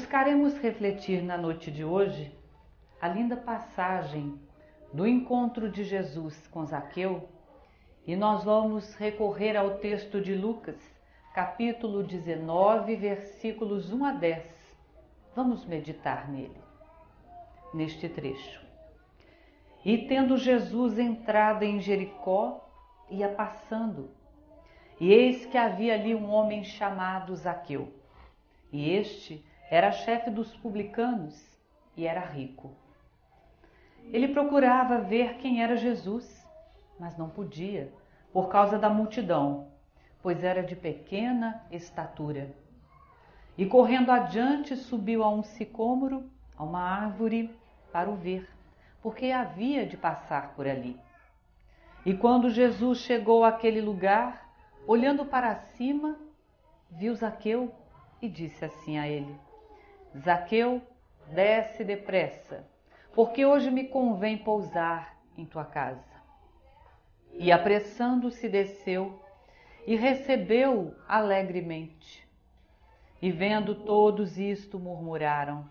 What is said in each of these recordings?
Buscaremos refletir na noite de hoje a linda passagem do encontro de Jesus com Zaqueu e nós vamos recorrer ao texto de Lucas, capítulo 19, versículos 1 a 10. Vamos meditar nele, neste trecho. E tendo Jesus entrado em Jericó, ia passando, e eis que havia ali um homem chamado Zaqueu, e este era chefe dos publicanos e era rico. Ele procurava ver quem era Jesus, mas não podia, por causa da multidão, pois era de pequena estatura. E correndo adiante, subiu a um sicômoro, a uma árvore, para o ver, porque havia de passar por ali. E quando Jesus chegou àquele lugar, olhando para cima, viu Zaqueu e disse assim a ele: Zaqueu, desce depressa, porque hoje me convém pousar em tua casa. E apressando-se desceu e recebeu alegremente. E vendo todos isto, murmuraram,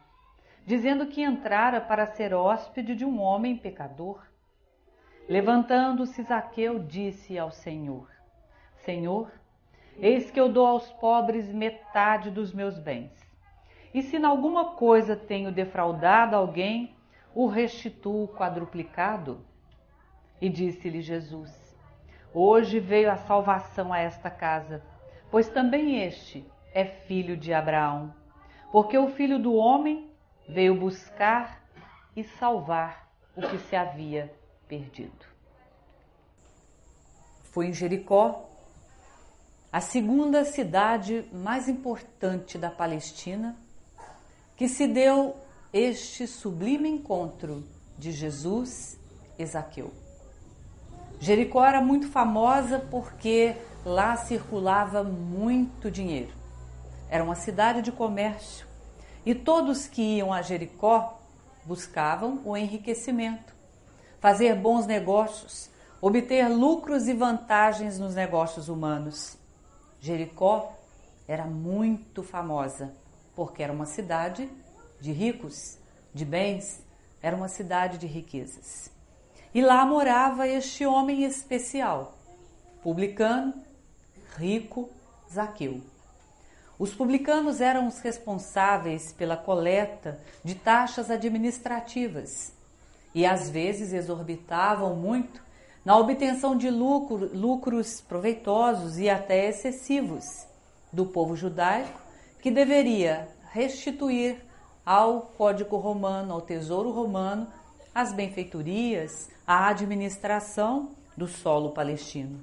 dizendo que entrara para ser hóspede de um homem pecador. Levantando-se Zaqueu, disse ao Senhor: Senhor, eis que eu dou aos pobres metade dos meus bens. E se em alguma coisa tenho defraudado alguém, o restituo quadruplicado? E disse-lhe Jesus: Hoje veio a salvação a esta casa, pois também este é filho de Abraão, porque o filho do homem veio buscar e salvar o que se havia perdido. Foi em Jericó, a segunda cidade mais importante da Palestina, que se deu este sublime encontro de Jesus e Zaqueu. Jericó era muito famosa porque lá circulava muito dinheiro. Era uma cidade de comércio e todos que iam a Jericó buscavam o enriquecimento, fazer bons negócios, obter lucros e vantagens nos negócios humanos. Jericó era muito famosa porque era uma cidade de ricos, de bens, era uma cidade de riquezas. E lá morava este homem especial, publicano, rico, Zaqueu. Os publicanos eram os responsáveis pela coleta de taxas administrativas e às vezes exorbitavam muito na obtenção de lucro, lucros proveitosos e até excessivos do povo judaico que deveria restituir ao Código Romano, ao Tesouro Romano, as benfeitorias, a administração do solo palestino.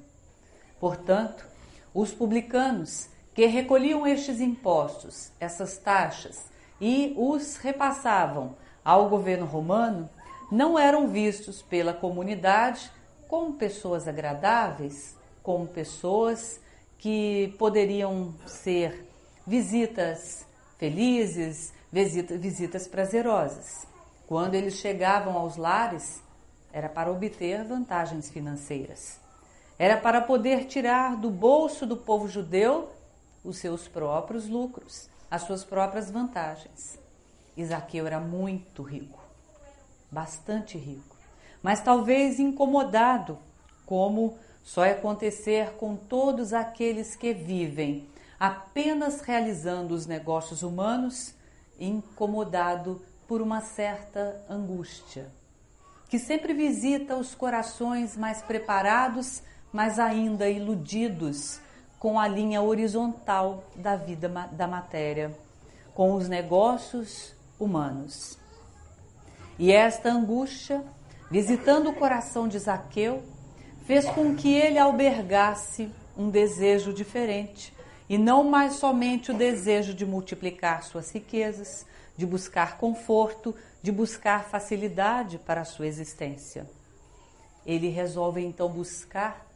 Portanto, os publicanos que recolhiam estes impostos, essas taxas, e os repassavam ao governo romano, não eram vistos pela comunidade como pessoas agradáveis, como pessoas que poderiam ser visitas felizes, visitas prazerosas. Quando eles chegavam aos lares, era para obter vantagens financeiras. Era para poder tirar do bolso do povo judeu os seus próprios lucros, as suas próprias vantagens. Isaqueu era muito rico, bastante rico, mas talvez incomodado, como só é acontecer com todos aqueles que vivem apenas realizando os negócios humanos incomodado por uma certa angústia, que sempre visita os corações mais preparados, mas ainda iludidos com a linha horizontal da vida da matéria, com os negócios humanos. E esta angústia, visitando o coração de Zaqueu, fez com que ele albergasse um desejo diferente e não mais somente o desejo de multiplicar suas riquezas, de buscar conforto, de buscar facilidade para a sua existência. Ele resolve então buscar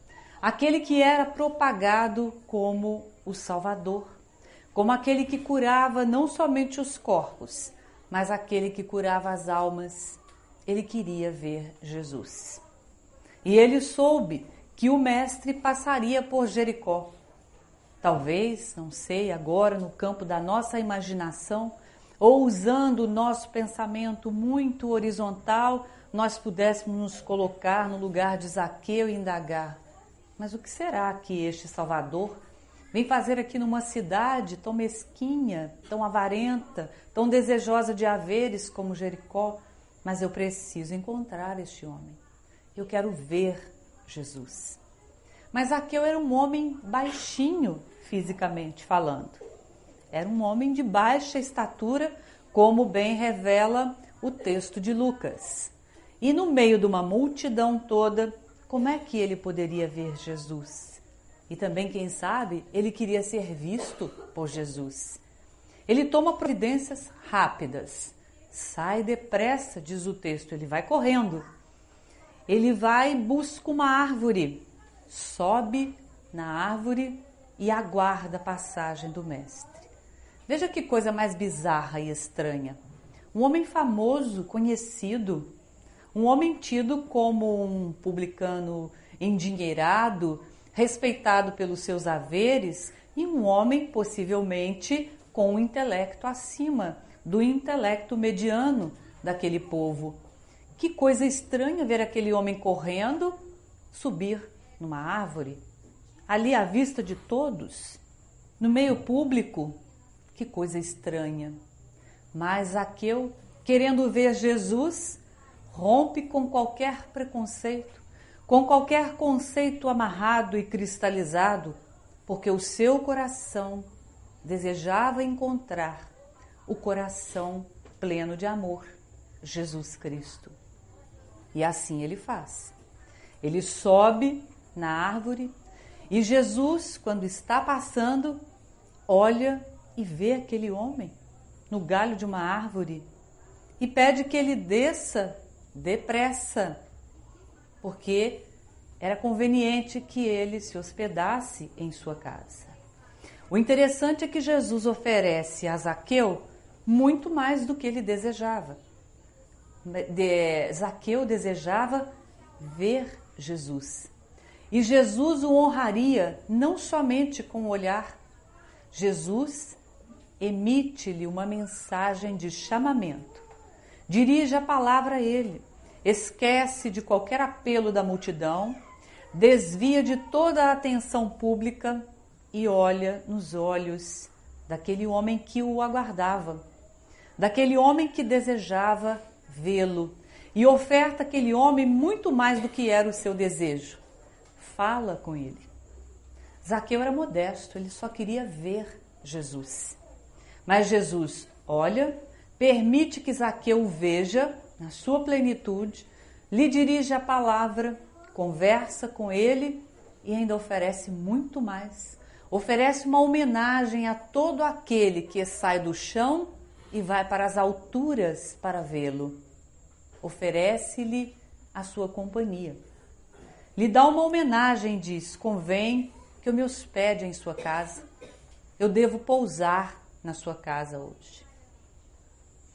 aquele que era propagado como o Salvador, como aquele que curava não somente os corpos, mas aquele que curava as almas. Ele queria ver Jesus. E ele soube que o Mestre passaria por Jericó. Talvez, não sei, agora no campo da nossa imaginação, ou usando o nosso pensamento muito horizontal, nós pudéssemos nos colocar no lugar de Zaqueu e indagar: mas o que será que este Salvador vem fazer aqui numa cidade tão mesquinha, tão avarenta, tão desejosa de haveres como Jericó? Mas eu preciso encontrar este homem. Eu quero ver Jesus. Mas Zaqueu era um homem baixinho, fisicamente falando. Era um homem de baixa estatura, como bem revela o texto de Lucas. E no meio de uma multidão toda, como é que ele poderia ver Jesus? E também, quem sabe, ele queria ser visto por Jesus. Ele toma providências rápidas. Sai depressa, diz o texto, ele vai correndo. Ele vai busca uma árvore, sobe na árvore e aguarda a passagem do mestre. Veja que coisa mais bizarra e estranha. Um homem famoso, conhecido, um homem tido como um publicano endinheirado, respeitado pelos seus haveres, e um homem possivelmente com um intelecto acima do intelecto mediano daquele povo. Que coisa estranha ver aquele homem correndo subir numa árvore, ali à vista de todos, no meio público. Que coisa estranha. Mas Zaqueu, querendo ver Jesus, rompe com qualquer preconceito, com qualquer conceito amarrado e cristalizado, porque o seu coração desejava encontrar o coração pleno de amor, Jesus Cristo. E assim ele faz. Ele sobe na árvore e Jesus, quando está passando, olha e vê aquele homem no galho de uma árvore e pede que ele desça depressa, porque era conveniente que ele se hospedasse em sua casa. O interessante é que Jesus oferece a Zaqueu muito mais do que ele desejava. De, Zaqueu desejava ver Jesus. E Jesus o honraria não somente com o olhar, Jesus emite-lhe uma mensagem de chamamento. Dirige a palavra a ele, esquece de qualquer apelo da multidão, desvia de toda a atenção pública e olha nos olhos daquele homem que o aguardava, daquele homem que desejava vê-lo e oferta aquele homem muito mais do que era o seu desejo. Fala com ele. Zaqueu era modesto, ele só queria ver Jesus. Mas Jesus olha, permite que Zaqueu veja na sua plenitude, lhe dirige a palavra, conversa com ele e ainda oferece muito mais. Oferece uma homenagem a todo aquele que sai do chão e vai para as alturas para vê-lo oferece-lhe a sua companhia. Lhe dá uma homenagem, diz: convém que eu me hospede em sua casa. Eu devo pousar na sua casa hoje.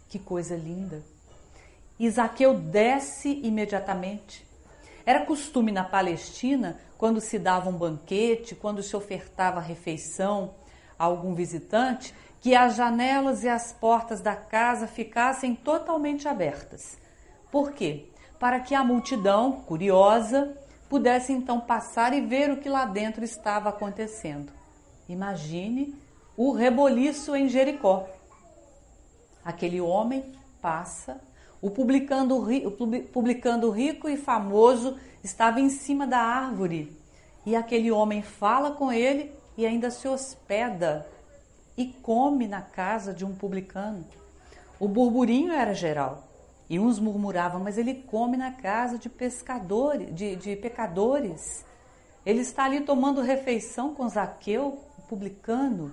Que coisa linda! Isaqueu desce imediatamente. Era costume na Palestina, quando se dava um banquete, quando se ofertava refeição a algum visitante, que as janelas e as portas da casa ficassem totalmente abertas por quê? Para que a multidão, curiosa, pudesse então passar e ver o que lá dentro estava acontecendo. Imagine o reboliço em Jericó. Aquele homem passa, o publicando, publicando rico e famoso estava em cima da árvore e aquele homem fala com ele e ainda se hospeda e come na casa de um publicano. O burburinho era geral. E uns murmuravam, mas ele come na casa de pescadores, de, de pecadores. Ele está ali tomando refeição com Zaqueu, publicano.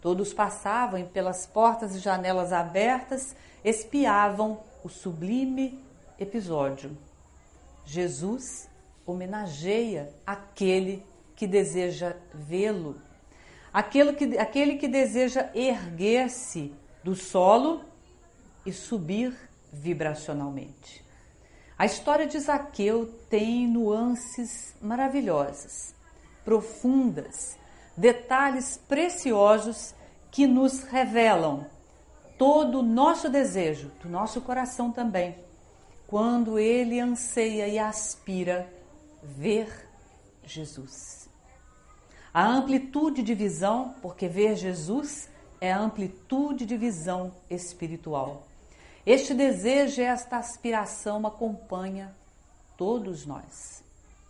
Todos passavam pelas portas e janelas abertas, espiavam o sublime episódio. Jesus homenageia aquele que deseja vê-lo, aquele que, aquele que deseja erguer-se do solo e subir vibracionalmente. A história de Zaqueu tem nuances maravilhosas, profundas, detalhes preciosos que nos revelam todo o nosso desejo, do nosso coração também, quando ele anseia e aspira ver Jesus. A amplitude de visão, porque ver Jesus é a amplitude de visão espiritual. Este desejo, esta aspiração acompanha todos nós.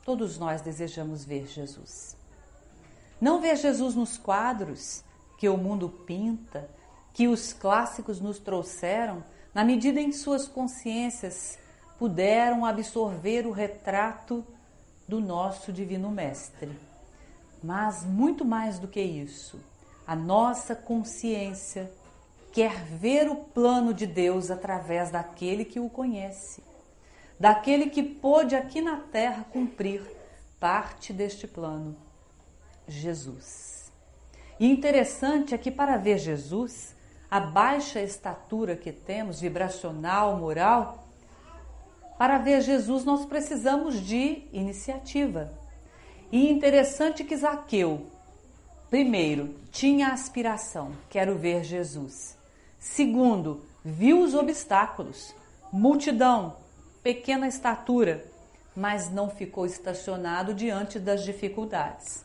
Todos nós desejamos ver Jesus. Não ver Jesus nos quadros que o mundo pinta, que os clássicos nos trouxeram, na medida em suas consciências puderam absorver o retrato do nosso Divino Mestre. Mas muito mais do que isso, a nossa consciência quer ver o plano de Deus através daquele que o conhece, daquele que pôde aqui na terra cumprir parte deste plano, Jesus. E interessante é que para ver Jesus, a baixa estatura que temos, vibracional, moral, para ver Jesus nós precisamos de iniciativa. E interessante que Zaqueu, primeiro, tinha aspiração, quero ver Jesus. Segundo, viu os obstáculos, multidão, pequena estatura, mas não ficou estacionado diante das dificuldades.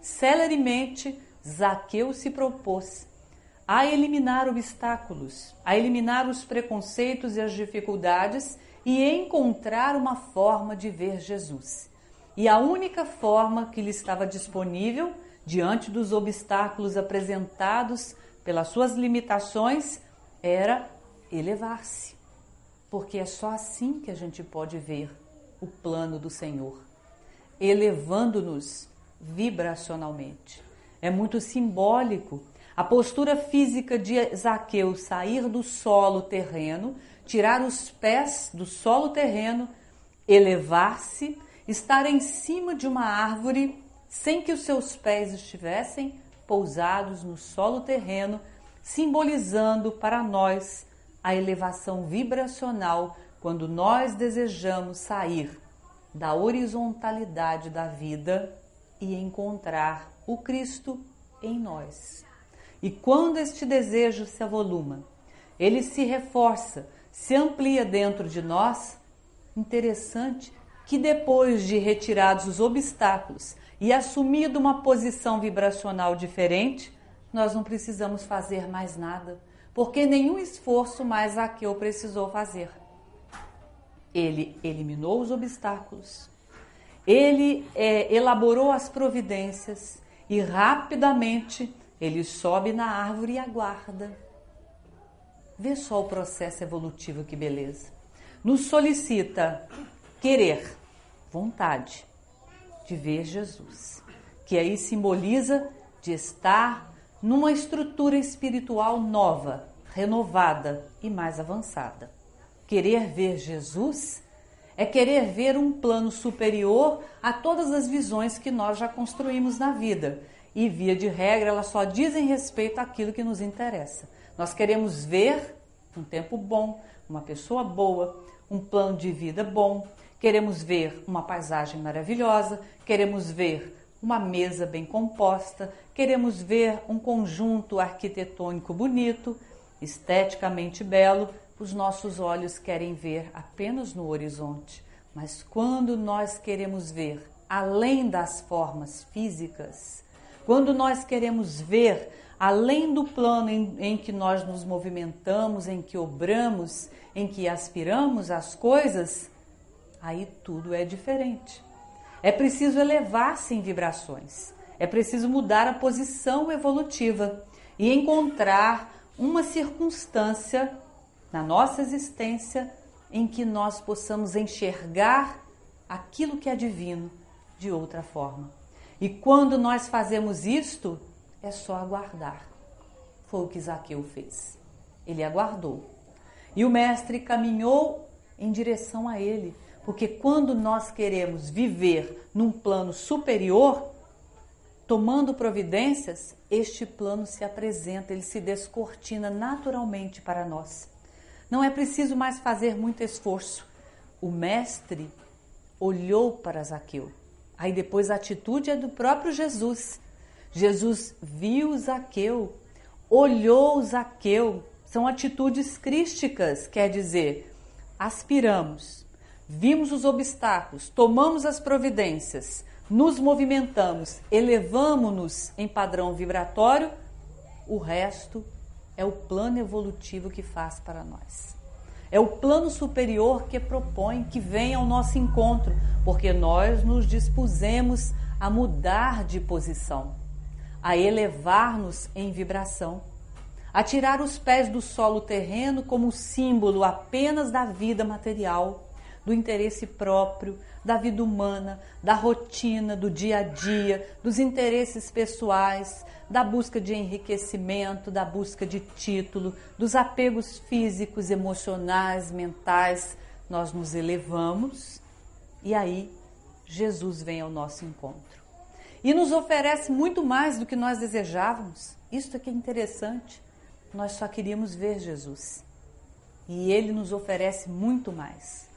Celeremente, Zaqueu se propôs a eliminar obstáculos, a eliminar os preconceitos e as dificuldades e encontrar uma forma de ver Jesus. E a única forma que lhe estava disponível diante dos obstáculos apresentados pelas suas limitações era elevar-se. Porque é só assim que a gente pode ver o plano do Senhor, elevando-nos vibracionalmente. É muito simbólico a postura física de Zaqueu sair do solo terreno, tirar os pés do solo terreno, elevar-se, estar em cima de uma árvore sem que os seus pés estivessem pousados no solo terreno, simbolizando para nós a elevação vibracional quando nós desejamos sair da horizontalidade da vida e encontrar o Cristo em nós. E quando este desejo se avoluma, ele se reforça, se amplia dentro de nós, interessante que depois de retirados os obstáculos e assumido uma posição vibracional diferente, nós não precisamos fazer mais nada, porque nenhum esforço mais Zaqueu precisou fazer. Ele eliminou os obstáculos, ele é, elaborou as providências e rapidamente ele sobe na árvore e aguarda. Vê só o processo evolutivo, que beleza. Nos solicita querer, vontade de ver Jesus, que aí simboliza de estar numa estrutura espiritual nova, renovada e mais avançada. Querer ver Jesus é querer ver um plano superior a todas as visões que nós já construímos na vida e, via de regra, elas só dizem respeito àquilo que nos interessa. Nós queremos ver um tempo bom, uma pessoa boa, um plano de vida bom, queremos ver uma paisagem maravilhosa, queremos ver uma mesa bem composta, queremos ver um conjunto arquitetônico bonito, esteticamente belo. Os nossos olhos querem ver apenas no horizonte, mas quando nós queremos ver além das formas físicas, quando nós queremos ver além do plano em, em, que nós nos movimentamos, em que obramos, em que aspiramos às coisas, aí tudo é diferente. É preciso elevar-se em vibrações, é preciso mudar a posição evolutiva e encontrar uma circunstância na nossa existência em que nós possamos enxergar aquilo que é divino de outra forma. E quando nós fazemos isto, é só aguardar. Foi o que Zaqueu fez. Ele aguardou. E o mestre caminhou em direção a ele, porque quando nós queremos viver num plano superior, tomando providências, este plano se apresenta, ele se descortina naturalmente para nós. Não é preciso mais fazer muito esforço. O mestre olhou para Zaqueu Aí depois a atitude é do próprio Jesus. Jesus viu Zaqueu, olhou Zaqueu São atitudes crísticas, quer dizer, aspiramos, vimos os obstáculos, tomamos as providências, nos movimentamos, elevamos-nos em padrão vibratório, o resto é o plano evolutivo que faz para nós. É o plano superior que propõe que venha ao nosso encontro, porque nós nos dispusemos a mudar de posição, a elevar-nos em vibração, a tirar os pés do solo terreno como símbolo apenas da vida material, do interesse próprio, da vida humana, da rotina, do dia a dia, dos interesses pessoais, da busca de enriquecimento, da busca de título, dos apegos físicos, emocionais, mentais, nós nos elevamos e aí Jesus vem ao nosso encontro. E nos oferece muito mais do que nós desejávamos. Isso é que é interessante. Nós só queríamos ver Jesus. E ele nos oferece muito mais.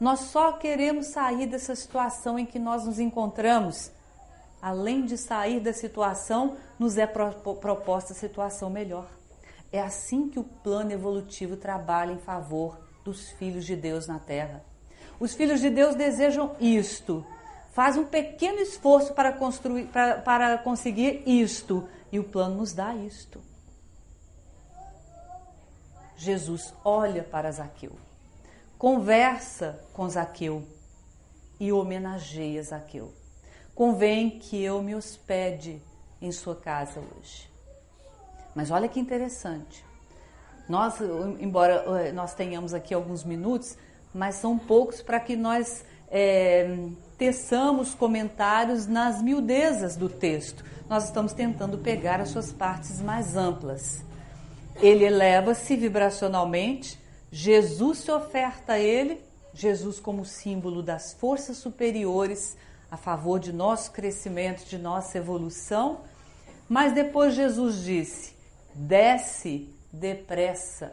Nós só queremos sair dessa situação em que nós nos encontramos além de sair da situação, nos é proposta situação melhor. É assim que o plano evolutivo trabalha em favor dos filhos de Deus na Terra. Os filhos de Deus desejam isto, faz um pequeno esforço para, construir, para, para conseguir isto, e o plano nos dá isto. Jesus olha para Zaqueu, conversa com Zaqueu e homenageia Zaqueu convém que eu me hospede em sua casa hoje. Mas olha que interessante. Nós, embora eh, nós tenhamos aqui alguns minutos, mas são poucos para que nós é, teçamos comentários nas miudezas do texto. Nós estamos tentando pegar as suas partes mais amplas. Ele eleva-se vibracionalmente, Jesus se oferta a ele, Jesus como símbolo das forças superiores a favor de nosso crescimento, de nossa evolução. Mas depois Jesus disse: desce depressa.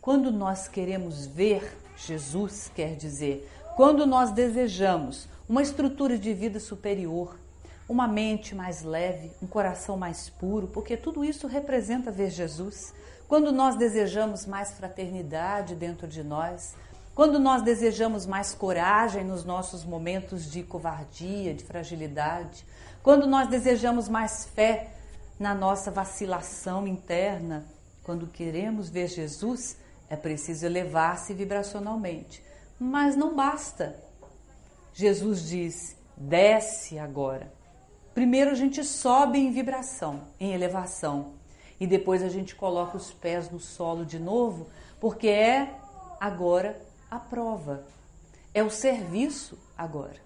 Quando nós queremos ver Jesus, quer dizer, quando nós desejamos uma estrutura de vida superior, uma mente mais leve, um coração mais puro, porque tudo isso representa ver Jesus. Quando nós desejamos mais fraternidade dentro de nós, quando nós desejamos mais coragem nos nossos momentos de covardia, de fragilidade, quando nós desejamos mais fé na nossa vacilação interna, quando queremos ver Jesus, é preciso elevar-se vibracionalmente. Mas não basta. Jesus diz: desce agora. Primeiro a gente sobe em vibração, em elevação, e depois a gente coloca os pés no solo de novo, porque é agora a prova. É o serviço agora.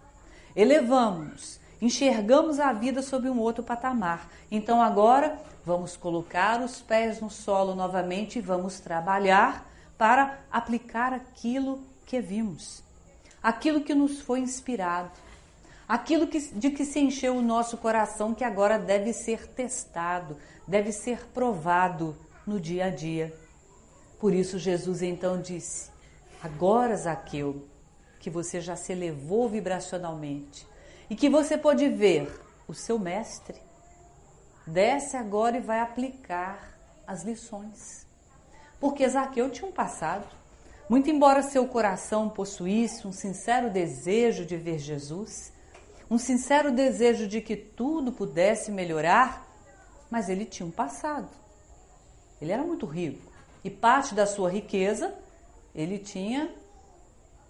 Elevamos, enxergamos a vida sob um outro patamar. Então agora vamos colocar os pés no solo novamente e vamos trabalhar para aplicar aquilo que vimos, aquilo que nos foi inspirado, aquilo que, de que se encheu o nosso coração que agora deve ser testado, deve ser provado no dia a dia. Por isso Jesus então disse: Agora, Zaqueu, que você já se elevou vibracionalmente e que você pode ver o seu mestre, desce agora e vai aplicar as lições. Porque Zaqueu tinha um passado. Muito embora seu coração possuísse um sincero desejo de ver Jesus, um sincero desejo de que tudo pudesse melhorar, mas ele tinha um passado. Ele era muito rico e parte da sua riqueza ele tinha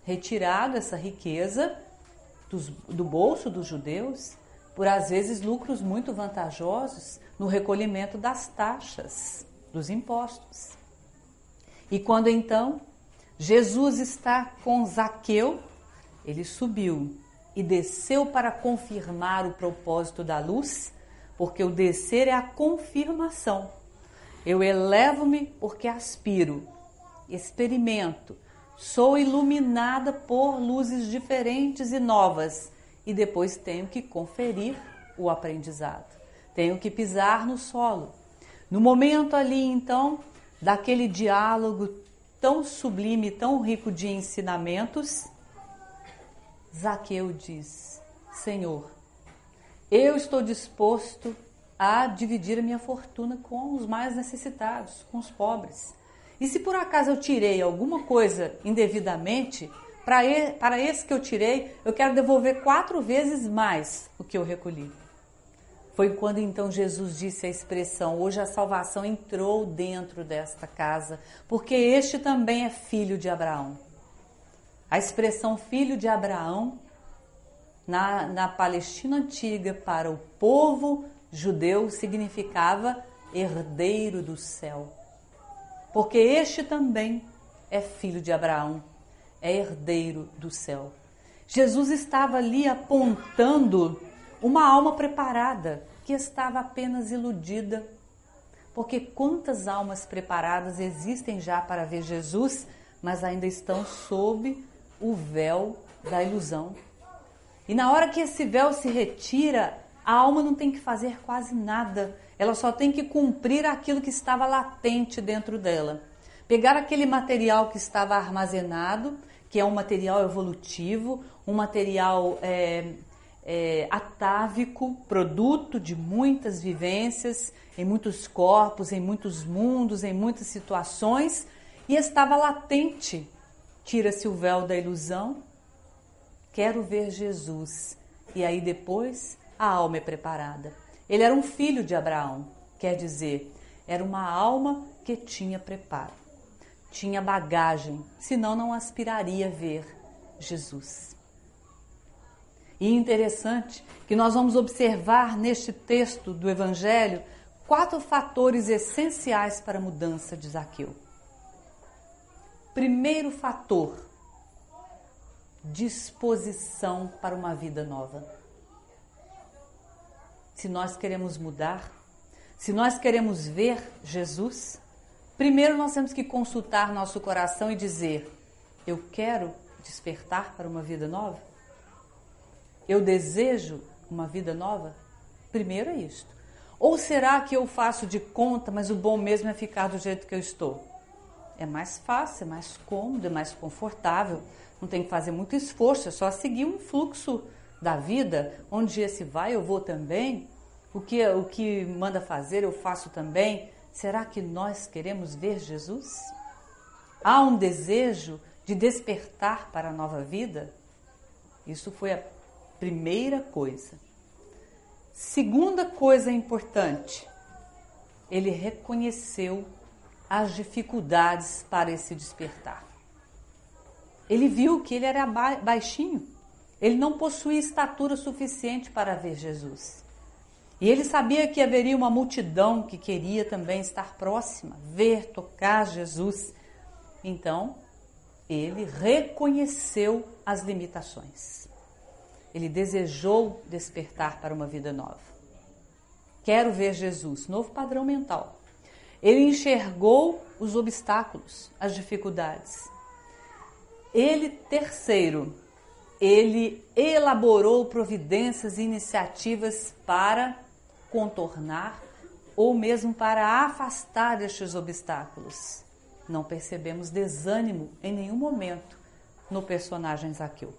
retirado essa riqueza dos, do bolso dos judeus por às vezes lucros muito vantajosos no recolhimento das taxas, dos impostos. E quando então Jesus está com Zaqueu, ele subiu e desceu para confirmar o propósito da luz, porque o descer é a confirmação. Eu elevo-me porque aspiro experimento, sou iluminada por luzes diferentes e novas e depois tenho que conferir o aprendizado. Tenho que pisar no solo. No momento ali, então, daquele diálogo tão sublime, tão rico de ensinamentos, Zaqueu diz: Senhor, eu estou disposto a dividir a minha fortuna com os mais necessitados, com os pobres. E se por acaso eu tirei alguma coisa indevidamente, para esse que eu tirei, eu quero devolver quatro vezes mais o que eu recolhi. Foi quando então Jesus disse a expressão: Hoje a salvação entrou dentro desta casa, porque este também é filho de Abraão. A expressão filho de Abraão, na, na Palestina antiga, para o povo judeu, significava herdeiro do céu. Porque este também é filho de Abraão, é herdeiro do céu. Jesus estava ali apontando uma alma preparada que estava apenas iludida. Porque quantas almas preparadas existem já para ver Jesus, mas ainda estão sob o véu da ilusão. E na hora que esse véu se retira, a alma não tem que fazer quase nada. Ela só tem que cumprir aquilo que estava latente dentro dela. Pegar aquele material que estava armazenado, que é um material evolutivo, um material é, é, atávico, produto de muitas vivências, em muitos corpos, em muitos mundos, em muitas situações, e estava latente. Tira-se o véu da ilusão, quero ver Jesus. E aí depois a alma é preparada. Ele era um filho de Abraão, quer dizer, era uma alma que tinha preparo, tinha bagagem, senão não aspiraria a ver Jesus. E interessante que nós vamos observar neste texto do Evangelho quatro fatores essenciais para a mudança de Zaqueu. Primeiro fator, disposição para uma vida nova. Se nós queremos mudar, se nós queremos ver Jesus, primeiro nós temos que consultar nosso coração e dizer: Eu quero despertar para uma vida nova? Eu desejo uma vida nova? Primeiro é isto. Ou será que eu faço de conta, mas o bom mesmo é ficar do jeito que eu estou? É mais fácil, é mais cômodo, é mais confortável. Não tem que fazer muito esforço, é só seguir um fluxo da vida, onde esse vai, eu vou também. O que, o que manda fazer, eu faço também. Será que nós queremos ver Jesus? Há um desejo de despertar para a nova vida? Isso foi a Primeira coisa. Segunda coisa importante, ele reconheceu as dificuldades para esse despertar. Ele viu que ele era baixinho, ele não possuía estatura suficiente para ver Jesus. E ele sabia que haveria uma multidão que queria também estar próxima, ver, tocar Jesus. Então, ele reconheceu as limitações. Ele desejou despertar para uma vida nova. Quero ver Jesus, novo padrão mental. Ele enxergou os obstáculos, as dificuldades. Ele, terceiro, ele elaborou providências e iniciativas para contornar ou mesmo para afastar estes obstáculos. Não percebemos desânimo em nenhum momento no personagem Zaqueu.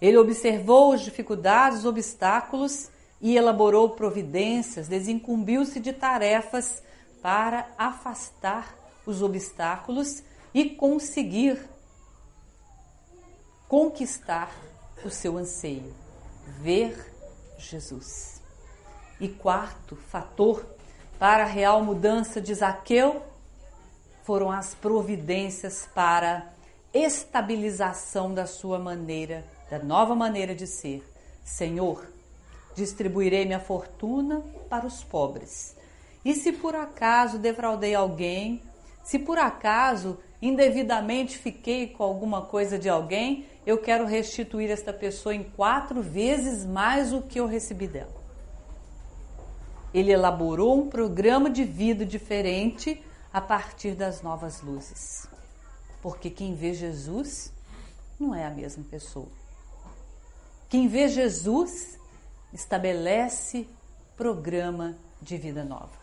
Ele observou as dificuldades, os obstáculos e elaborou providências, desincumbiu-se de tarefas para afastar os obstáculos e conseguir conquistar o seu anseio, ver Jesus. E quarto fator para a real mudança de Zaqueu foram as providências para estabilização da sua maneira da nova maneira de ser. Senhor, distribuirei minha fortuna para os pobres. E se por acaso defraudei alguém, se por acaso indevidamente fiquei com alguma coisa de alguém, eu quero restituir esta pessoa em quatro vezes mais o que eu recebi dela. Ele elaborou um programa de vida diferente a partir das novas luzes. Porque quem vê Jesus não é a mesma pessoa. Quem vê Jesus estabelece programa de vida nova.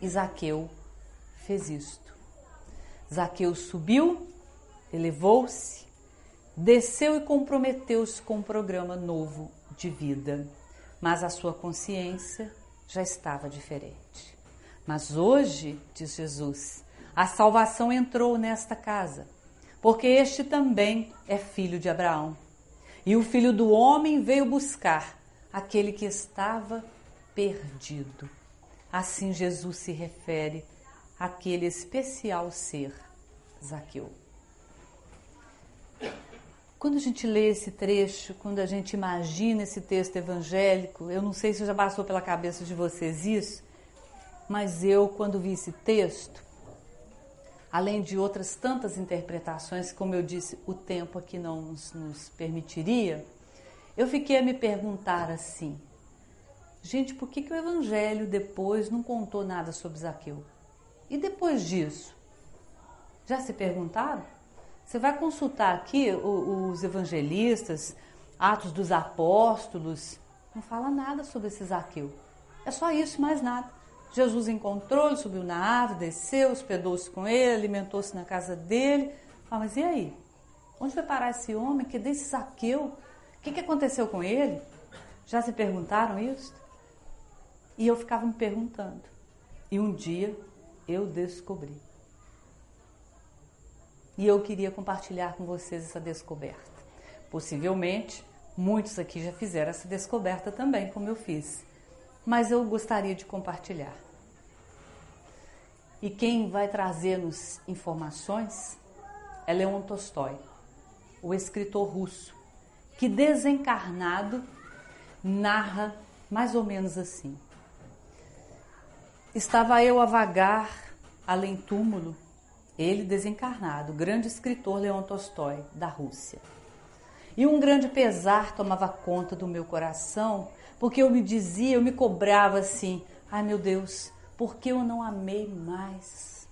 E Zaqueu fez isto. Zaqueu subiu, elevou-se, desceu e comprometeu-se com um programa novo de vida. Mas a sua consciência já estava diferente. Mas hoje, diz Jesus, a salvação entrou nesta casa, porque este também é filho de Abraão. E o filho do homem veio buscar aquele que estava perdido. Assim Jesus se refere àquele especial ser, Zaqueu. Quando a gente lê esse trecho, quando a gente imagina esse texto evangélico, eu não sei se já passou pela cabeça de vocês isso, mas eu, quando vi esse texto, além de outras tantas interpretações, como eu disse, o tempo aqui não nos, nos permitiria, eu fiquei a me perguntar assim: gente, por que, que o Evangelho depois não contou nada sobre Zaqueu? E depois disso? Já se perguntaram? Você vai consultar aqui os evangelistas, Atos dos Apóstolos, não fala nada sobre esse Zaqueu. É só isso, mais nada. Jesus encontrou, ele subiu na árvore, desceu, hospedou-se com ele, alimentou-se na casa dele. Mas e aí? Onde foi parar esse homem? Que desse Zaqueu? O que, que aconteceu com ele? Já se perguntaram isso? E eu ficava me perguntando. E um dia eu descobri. E eu queria compartilhar com vocês essa descoberta. Possivelmente, muitos aqui já fizeram essa descoberta também, como eu fiz. Mas eu gostaria de compartilhar. E quem vai trazer-nos informações é Leon Tolstói, o escritor russo, que desencarnado narra mais ou menos assim. Estava eu a vagar além túmulo ele desencarnado, grande escritor Leon Tolstói, da Rússia. E um grande pesar tomava conta do meu coração, porque eu me dizia, eu me cobrava assim: ai meu Deus, por que eu não amei mais?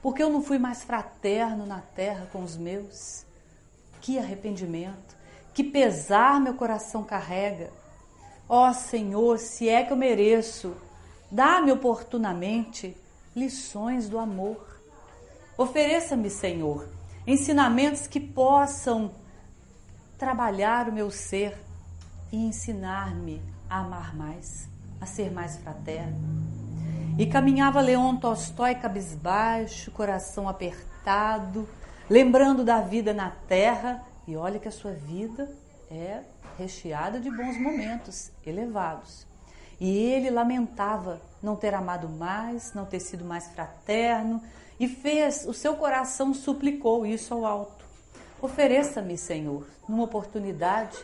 Por que eu não fui mais fraterno na terra com os meus? Que arrependimento, que pesar meu coração carrega. Ó oh, Senhor, se é que eu mereço, dá-me oportunamente lições do amor Ofereça-me, Senhor, ensinamentos que possam trabalhar o meu ser e ensinar-me a amar mais, a ser mais fraterno. E caminhava Leon Tolstói cabisbaixo, coração apertado, lembrando da vida na terra, e olha que a sua vida é recheada de bons momentos elevados. E ele lamentava não ter amado mais, não ter sido mais fraterno, e fez, o seu coração suplicou isso ao alto. Ofereça-me, Senhor, numa oportunidade,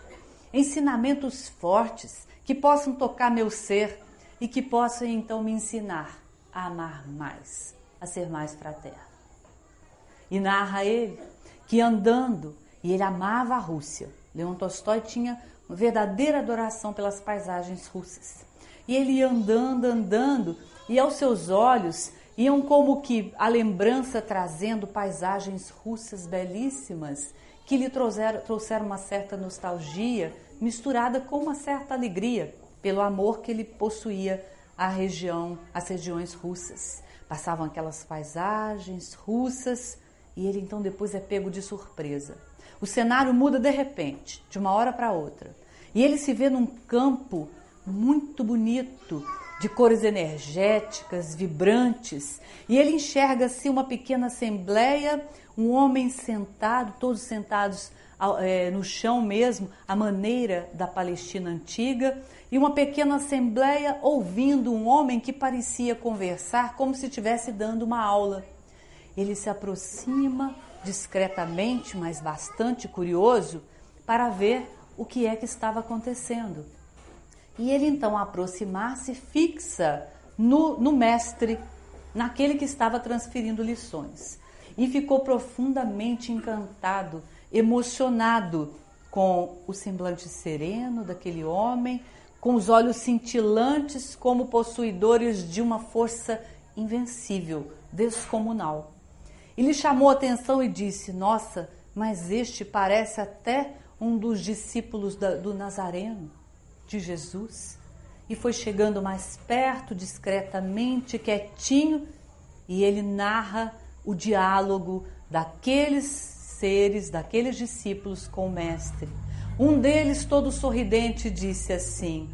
ensinamentos fortes que possam tocar meu ser e que possam então me ensinar a amar mais, a ser mais fraterno. E narra ele que andando, e ele amava a Rússia. Leon Tolstói tinha uma verdadeira adoração pelas paisagens russas. E ele ia andando, andando, e aos seus olhos iam como que a lembrança trazendo paisagens russas belíssimas que lhe trouxeram, trouxeram uma certa nostalgia misturada com uma certa alegria pelo amor que ele possuía à região, às regiões russas. Passavam aquelas paisagens russas e ele então depois é pego de surpresa. O cenário muda de repente, de uma hora para outra. E ele se vê num campo muito bonito, de cores energéticas, vibrantes, e ele enxerga assim uma pequena assembleia, um homem sentado, todos sentados é, no chão mesmo, a maneira da Palestina antiga, e uma pequena assembleia ouvindo um homem que parecia conversar como se estivesse dando uma aula. Ele se aproxima discretamente, mas bastante curioso, para ver o que é que estava acontecendo. E ele então, aproximar-se, fixa no, no mestre, naquele que estava transferindo lições. E ficou profundamente encantado, emocionado com o semblante sereno daquele homem, com os olhos cintilantes como possuidores de uma força invencível, descomunal. E lhe chamou a atenção e disse: Nossa, mas este parece até um dos discípulos do Nazareno de Jesus e foi chegando mais perto, discretamente, quietinho, e ele narra o diálogo daqueles seres, daqueles discípulos com o Mestre. Um deles, todo sorridente, disse assim: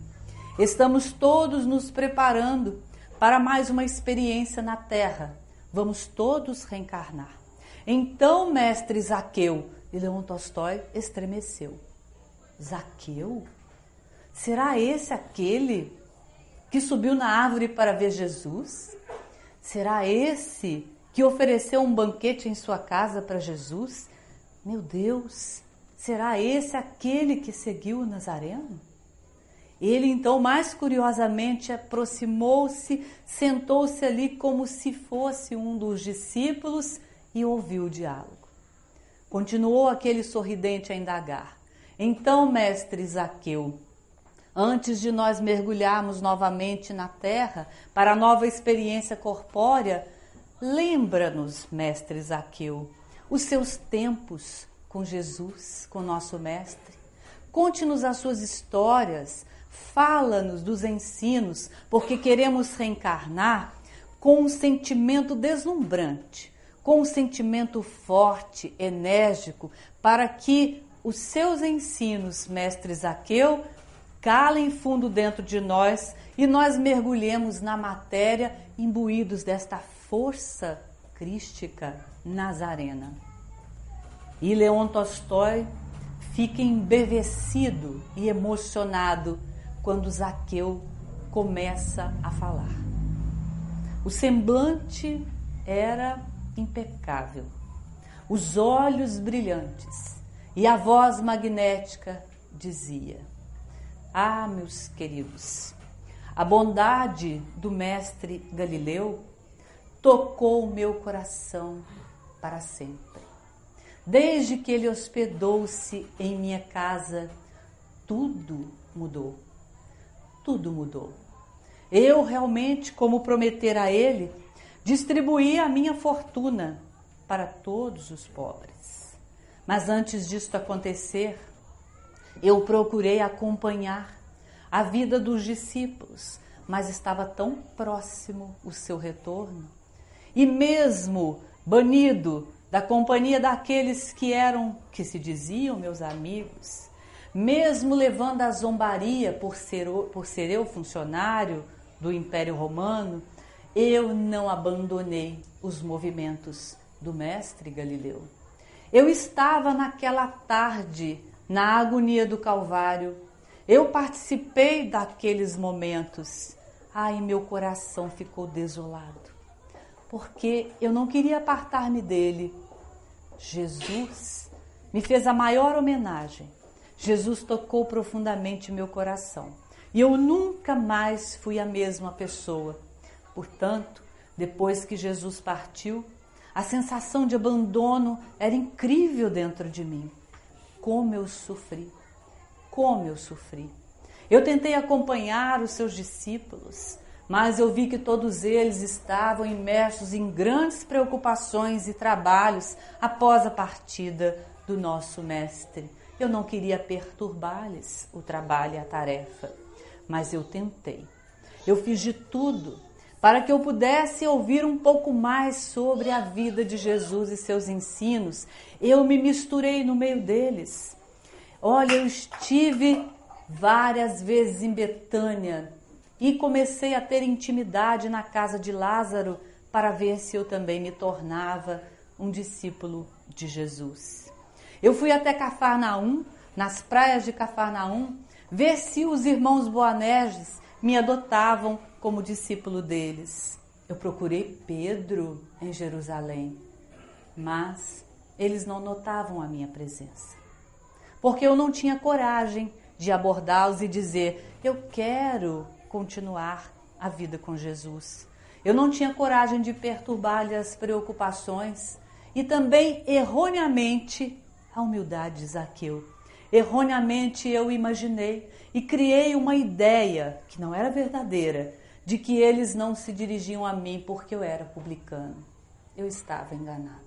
Estamos todos nos preparando para mais uma experiência na Terra. Vamos todos reencarnar. Então, mestre Zaqueu, e Leon Tolstói estremeceu. Zaqueu? Será esse aquele que subiu na árvore para ver Jesus? Será esse que ofereceu um banquete em sua casa para Jesus? Meu Deus, será esse aquele que seguiu o Nazareno? Ele então, mais curiosamente, aproximou-se, sentou-se ali como se fosse um dos discípulos e ouviu o diálogo. Continuou aquele sorridente a indagar. Então, mestre Zaqueu, antes de nós mergulharmos novamente na terra para a nova experiência corpórea, lembra-nos, mestre Zaqueu, os seus tempos com Jesus, com nosso mestre. Conte-nos as suas histórias, Fala-nos dos ensinos, porque queremos reencarnar com um sentimento deslumbrante, com um sentimento forte, enérgico, para que os seus ensinos, mestre Zaqueu, calem fundo dentro de nós e nós mergulhemos na matéria imbuídos desta força crística nazarena. E Leon Tolstói fica embevecido e emocionado quando Zaqueu começa a falar. O semblante era impecável, os olhos brilhantes e a voz magnética dizia: Ah, meus queridos, a bondade do mestre Galileu tocou o meu coração para sempre. Desde que ele hospedou-se em minha casa, tudo mudou tudo mudou. Eu realmente, como prometer a ele, distribuí a minha fortuna para todos os pobres. Mas antes disto acontecer, eu procurei acompanhar a vida dos discípulos, mas estava tão próximo o seu retorno. E mesmo banido da companhia daqueles que eram, que se diziam meus amigos, mesmo levando a zombaria por ser, por ser eu funcionário do Império Romano, eu não abandonei os movimentos do mestre Galileu. Eu estava naquela tarde na agonia do Calvário. Eu participei daqueles momentos. Ai, meu coração ficou desolado, porque eu não queria apartar-me dele. Jesus me fez a maior homenagem Jesus tocou profundamente meu coração e eu nunca mais fui a mesma pessoa. Portanto, depois que Jesus partiu, a sensação de abandono era incrível dentro de mim. Como eu sofri, como eu sofri. Eu tentei acompanhar os seus discípulos, mas eu vi que todos eles estavam imersos em grandes preocupações e trabalhos após a partida do nosso Mestre. Eu não queria perturbar-lhes o trabalho e a tarefa, mas eu tentei. Eu fiz de tudo para que eu pudesse ouvir um pouco mais sobre a vida de Jesus e seus ensinos. Eu me misturei no meio deles. Olha, eu estive várias vezes em Betânia e comecei a ter intimidade na casa de Lázaro para ver se eu também me tornava um discípulo de Jesus. Eu fui até Cafarnaum, nas praias de Cafarnaum, ver se os irmãos Boanerges me adotavam como discípulo deles. Eu procurei Pedro em Jerusalém, mas eles não notavam a minha presença. Porque eu não tinha coragem de abordá-los e dizer: Eu quero continuar a vida com Jesus. Eu não tinha coragem de perturbar-lhe as preocupações e também erroneamente a humildade de Zaqueu. Erroneamente eu imaginei e criei uma ideia, que não era verdadeira, de que eles não se dirigiam a mim porque eu era publicano. Eu estava enganado.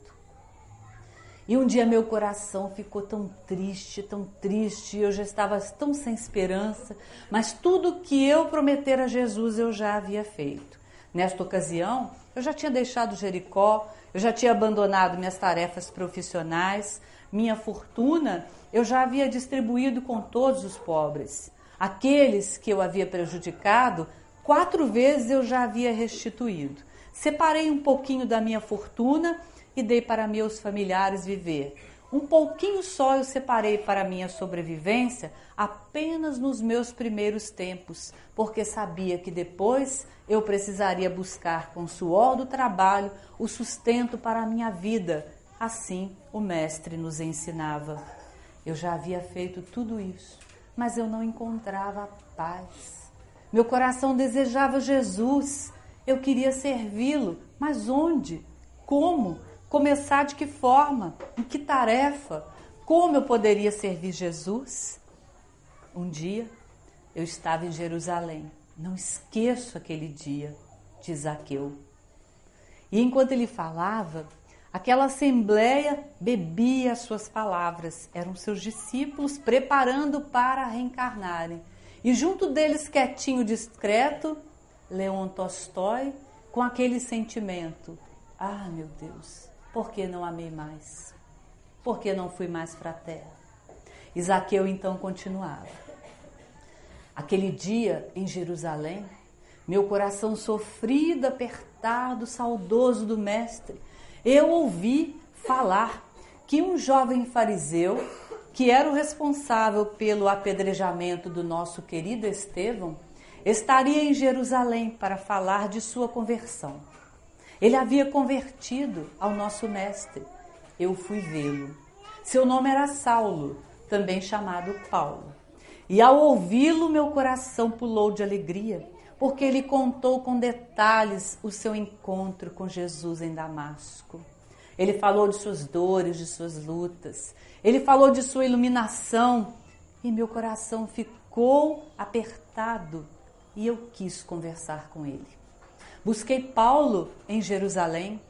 E um dia meu coração ficou tão triste, tão triste, eu já estava tão sem esperança, mas tudo que eu prometer a Jesus eu já havia feito. Nesta ocasião, eu já tinha deixado Jericó, eu já tinha abandonado minhas tarefas profissionais, minha fortuna eu já havia distribuído com todos os pobres. Aqueles que eu havia prejudicado, quatro vezes eu já havia restituído. Separei um pouquinho da minha fortuna e dei para meus familiares viver. Um pouquinho só eu separei para minha sobrevivência apenas nos meus primeiros tempos, porque sabia que depois eu precisaria buscar com o suor do trabalho o sustento para a minha vida. Assim o Mestre nos ensinava. Eu já havia feito tudo isso, mas eu não encontrava paz. Meu coração desejava Jesus, eu queria servi-lo, mas onde? Como? Começar de que forma? Em que tarefa? Como eu poderia servir Jesus? Um dia eu estava em Jerusalém. Não esqueço aquele dia, de Zaqueu. E enquanto ele falava, aquela assembleia bebia as suas palavras. Eram seus discípulos preparando para reencarnarem. E junto deles, quietinho, discreto, Leon Tolstói, com aquele sentimento: Ah, meu Deus, por que não amei mais? Por que não fui mais fraterno? Isaqueu então continuava. Aquele dia em Jerusalém, meu coração sofrido, apertado, saudoso do Mestre, eu ouvi falar que um jovem fariseu, que era o responsável pelo apedrejamento do nosso querido Estevão, estaria em Jerusalém para falar de sua conversão. Ele havia convertido ao nosso mestre. Eu fui vê-lo. Seu nome era Saulo, também chamado Paulo. E ao ouvi-lo, meu coração pulou de alegria, porque ele contou com detalhes o seu encontro com Jesus em Damasco. Ele falou de suas dores, de suas lutas. Ele falou de sua iluminação. E meu coração ficou apertado e eu quis conversar com ele. Busquei Paulo em Jerusalém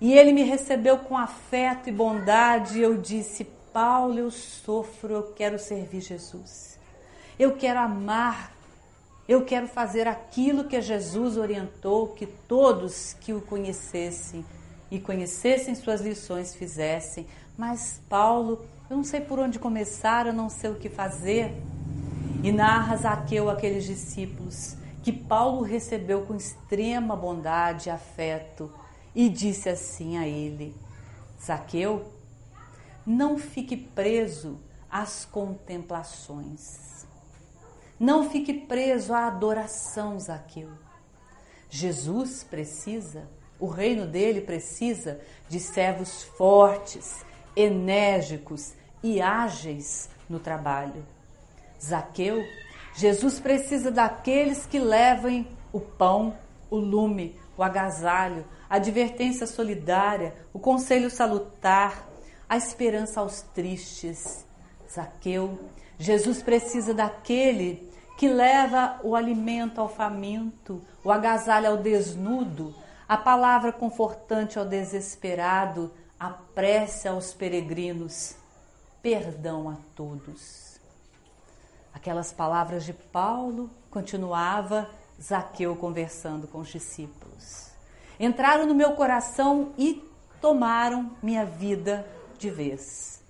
e ele me recebeu com afeto e bondade. E eu disse: Paulo, eu sofro, eu quero servir Jesus. Eu quero amar, eu quero fazer aquilo que Jesus orientou que todos que o conhecessem e conhecessem suas lições fizessem. Mas, Paulo, eu não sei por onde começar, eu não sei o que fazer. E narra Zaqueu aqueles discípulos que Paulo recebeu com extrema bondade e afeto e disse assim a ele: Zaqueu, não fique preso às contemplações. Não fique preso à adoração, Zaqueu. Jesus precisa, o reino dele precisa de servos fortes, enérgicos e ágeis no trabalho. Zaqueu Jesus precisa daqueles que levem o pão, o lume, o agasalho, a advertência solidária, o conselho salutar, a esperança aos tristes. Zaqueu, Jesus precisa daquele que leva o alimento ao faminto, o agasalho ao desnudo, a palavra confortante ao desesperado, a prece aos peregrinos, perdão a todos. Aquelas palavras de Paulo continuava Zaqueu conversando com os discípulos. Entraram no meu coração e tomaram minha vida de vez.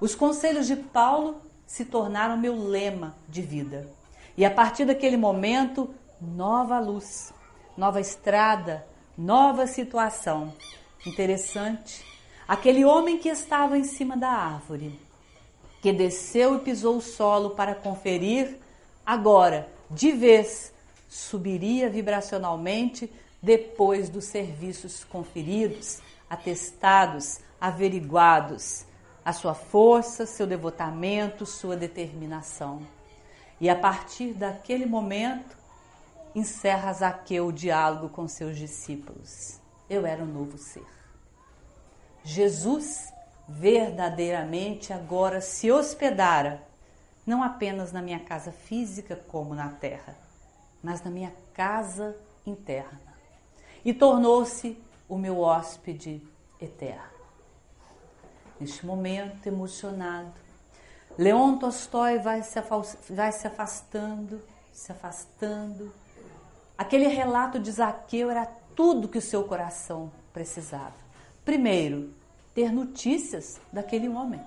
Os conselhos de Paulo se tornaram meu lema de vida. E a partir daquele momento, nova luz, nova estrada, nova situação. Interessante. Aquele homem que estava em cima da árvore que desceu e pisou o solo para conferir, agora, de vez, subiria vibracionalmente depois dos serviços conferidos, atestados, averiguados, a sua força, seu devotamento, sua determinação. E a partir daquele momento, encerra Zaqueu o diálogo com seus discípulos. Eu era um novo ser. Jesus verdadeiramente agora se hospedara, não apenas na minha casa física como na terra, mas na minha casa interna, e tornou-se o meu hóspede eterno. Neste momento emocionado, Leon Tolstói vai se, vai se afastando, se afastando. Aquele relato de Zaqueu era tudo que o seu coração precisava. Primeiro, ter notícias daquele homem,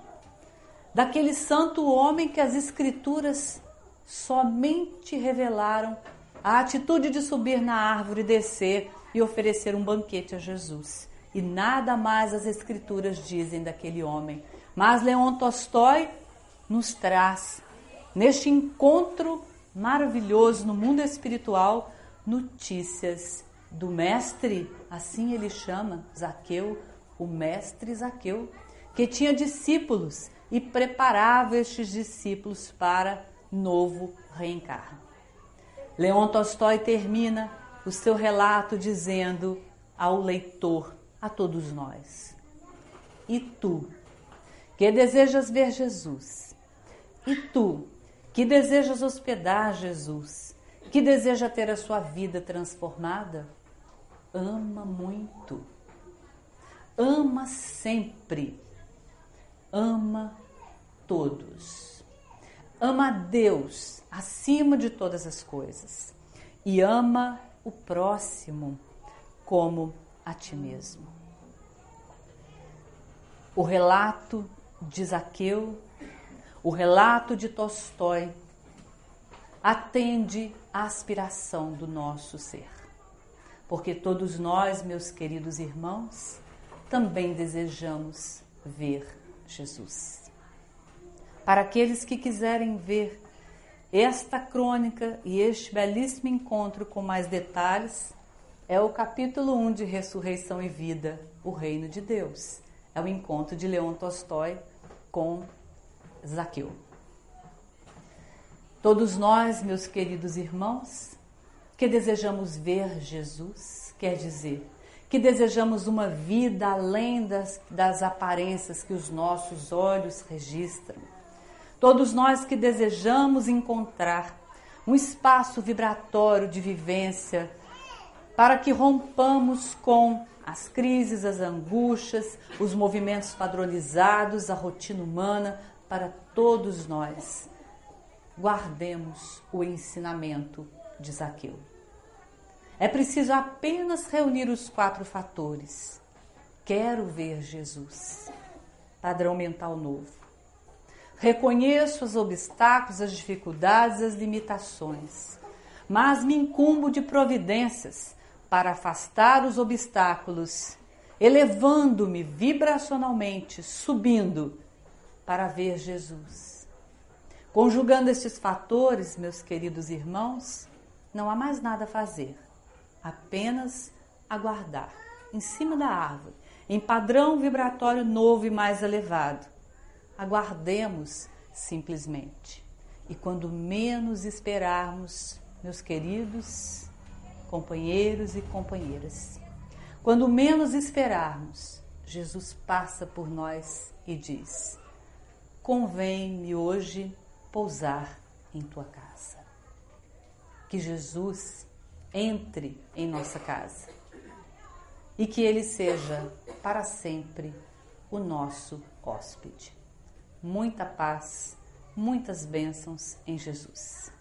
daquele santo homem que as Escrituras somente revelaram a atitude de subir na árvore, descer e oferecer um banquete a Jesus. E nada mais as Escrituras dizem daquele homem. Mas Leon Tolstói nos traz, neste encontro maravilhoso no mundo espiritual, notícias do mestre, assim ele chama, Zaqueu, o mestre Zaqueu, que tinha discípulos e preparava estes discípulos para novo reencarno. Leon Tolstói termina o seu relato dizendo ao leitor, a todos nós: E tu, que desejas ver Jesus, e tu, que desejas hospedar Jesus, que deseja ter a sua vida transformada, ama muito, ama sempre, ama todos, ama a Deus acima de todas as coisas. E ama o próximo como a ti mesmo. O relato de Zaqueu, o relato de Tolstói, atende à aspiração do nosso ser. Porque todos nós, meus queridos irmãos, também desejamos ver Jesus. Para aqueles que quiserem ver esta crônica e este belíssimo encontro com mais detalhes, é o capítulo 1 de Ressurreição e Vida, o Reino de Deus. É o encontro de Leon Tolstói com Zaqueu. Todos nós, meus queridos irmãos, que desejamos ver Jesus, quer dizer, que desejamos uma vida além das, das aparências que os nossos olhos registram. Todos nós que desejamos encontrar um espaço vibratório de vivência para que rompamos com as crises, as angústias, os movimentos padronizados, a rotina humana, para todos nós guardemos o ensinamento de Zaqueu. É preciso apenas reunir os quatro fatores. Quero ver Jesus. Padrão mental novo. Reconheço os obstáculos, as dificuldades, as limitações, mas me incumbo de providências para afastar os obstáculos, elevando-me vibracionalmente, subindo para ver Jesus Conjugando estes fatores, meus queridos irmãos, não há mais nada a fazer, apenas aguardar em cima da árvore, em padrão vibratório novo e mais elevado. Aguardemos simplesmente. E quando menos esperarmos, meus queridos companheiros e companheiras, quando menos esperarmos, Jesus passa por nós e diz: Convém-me hoje pousar em tua casa. Que Jesus entre em nossa casa e que Ele seja para sempre o nosso hóspede. Muita paz, muitas bênçãos em Jesus.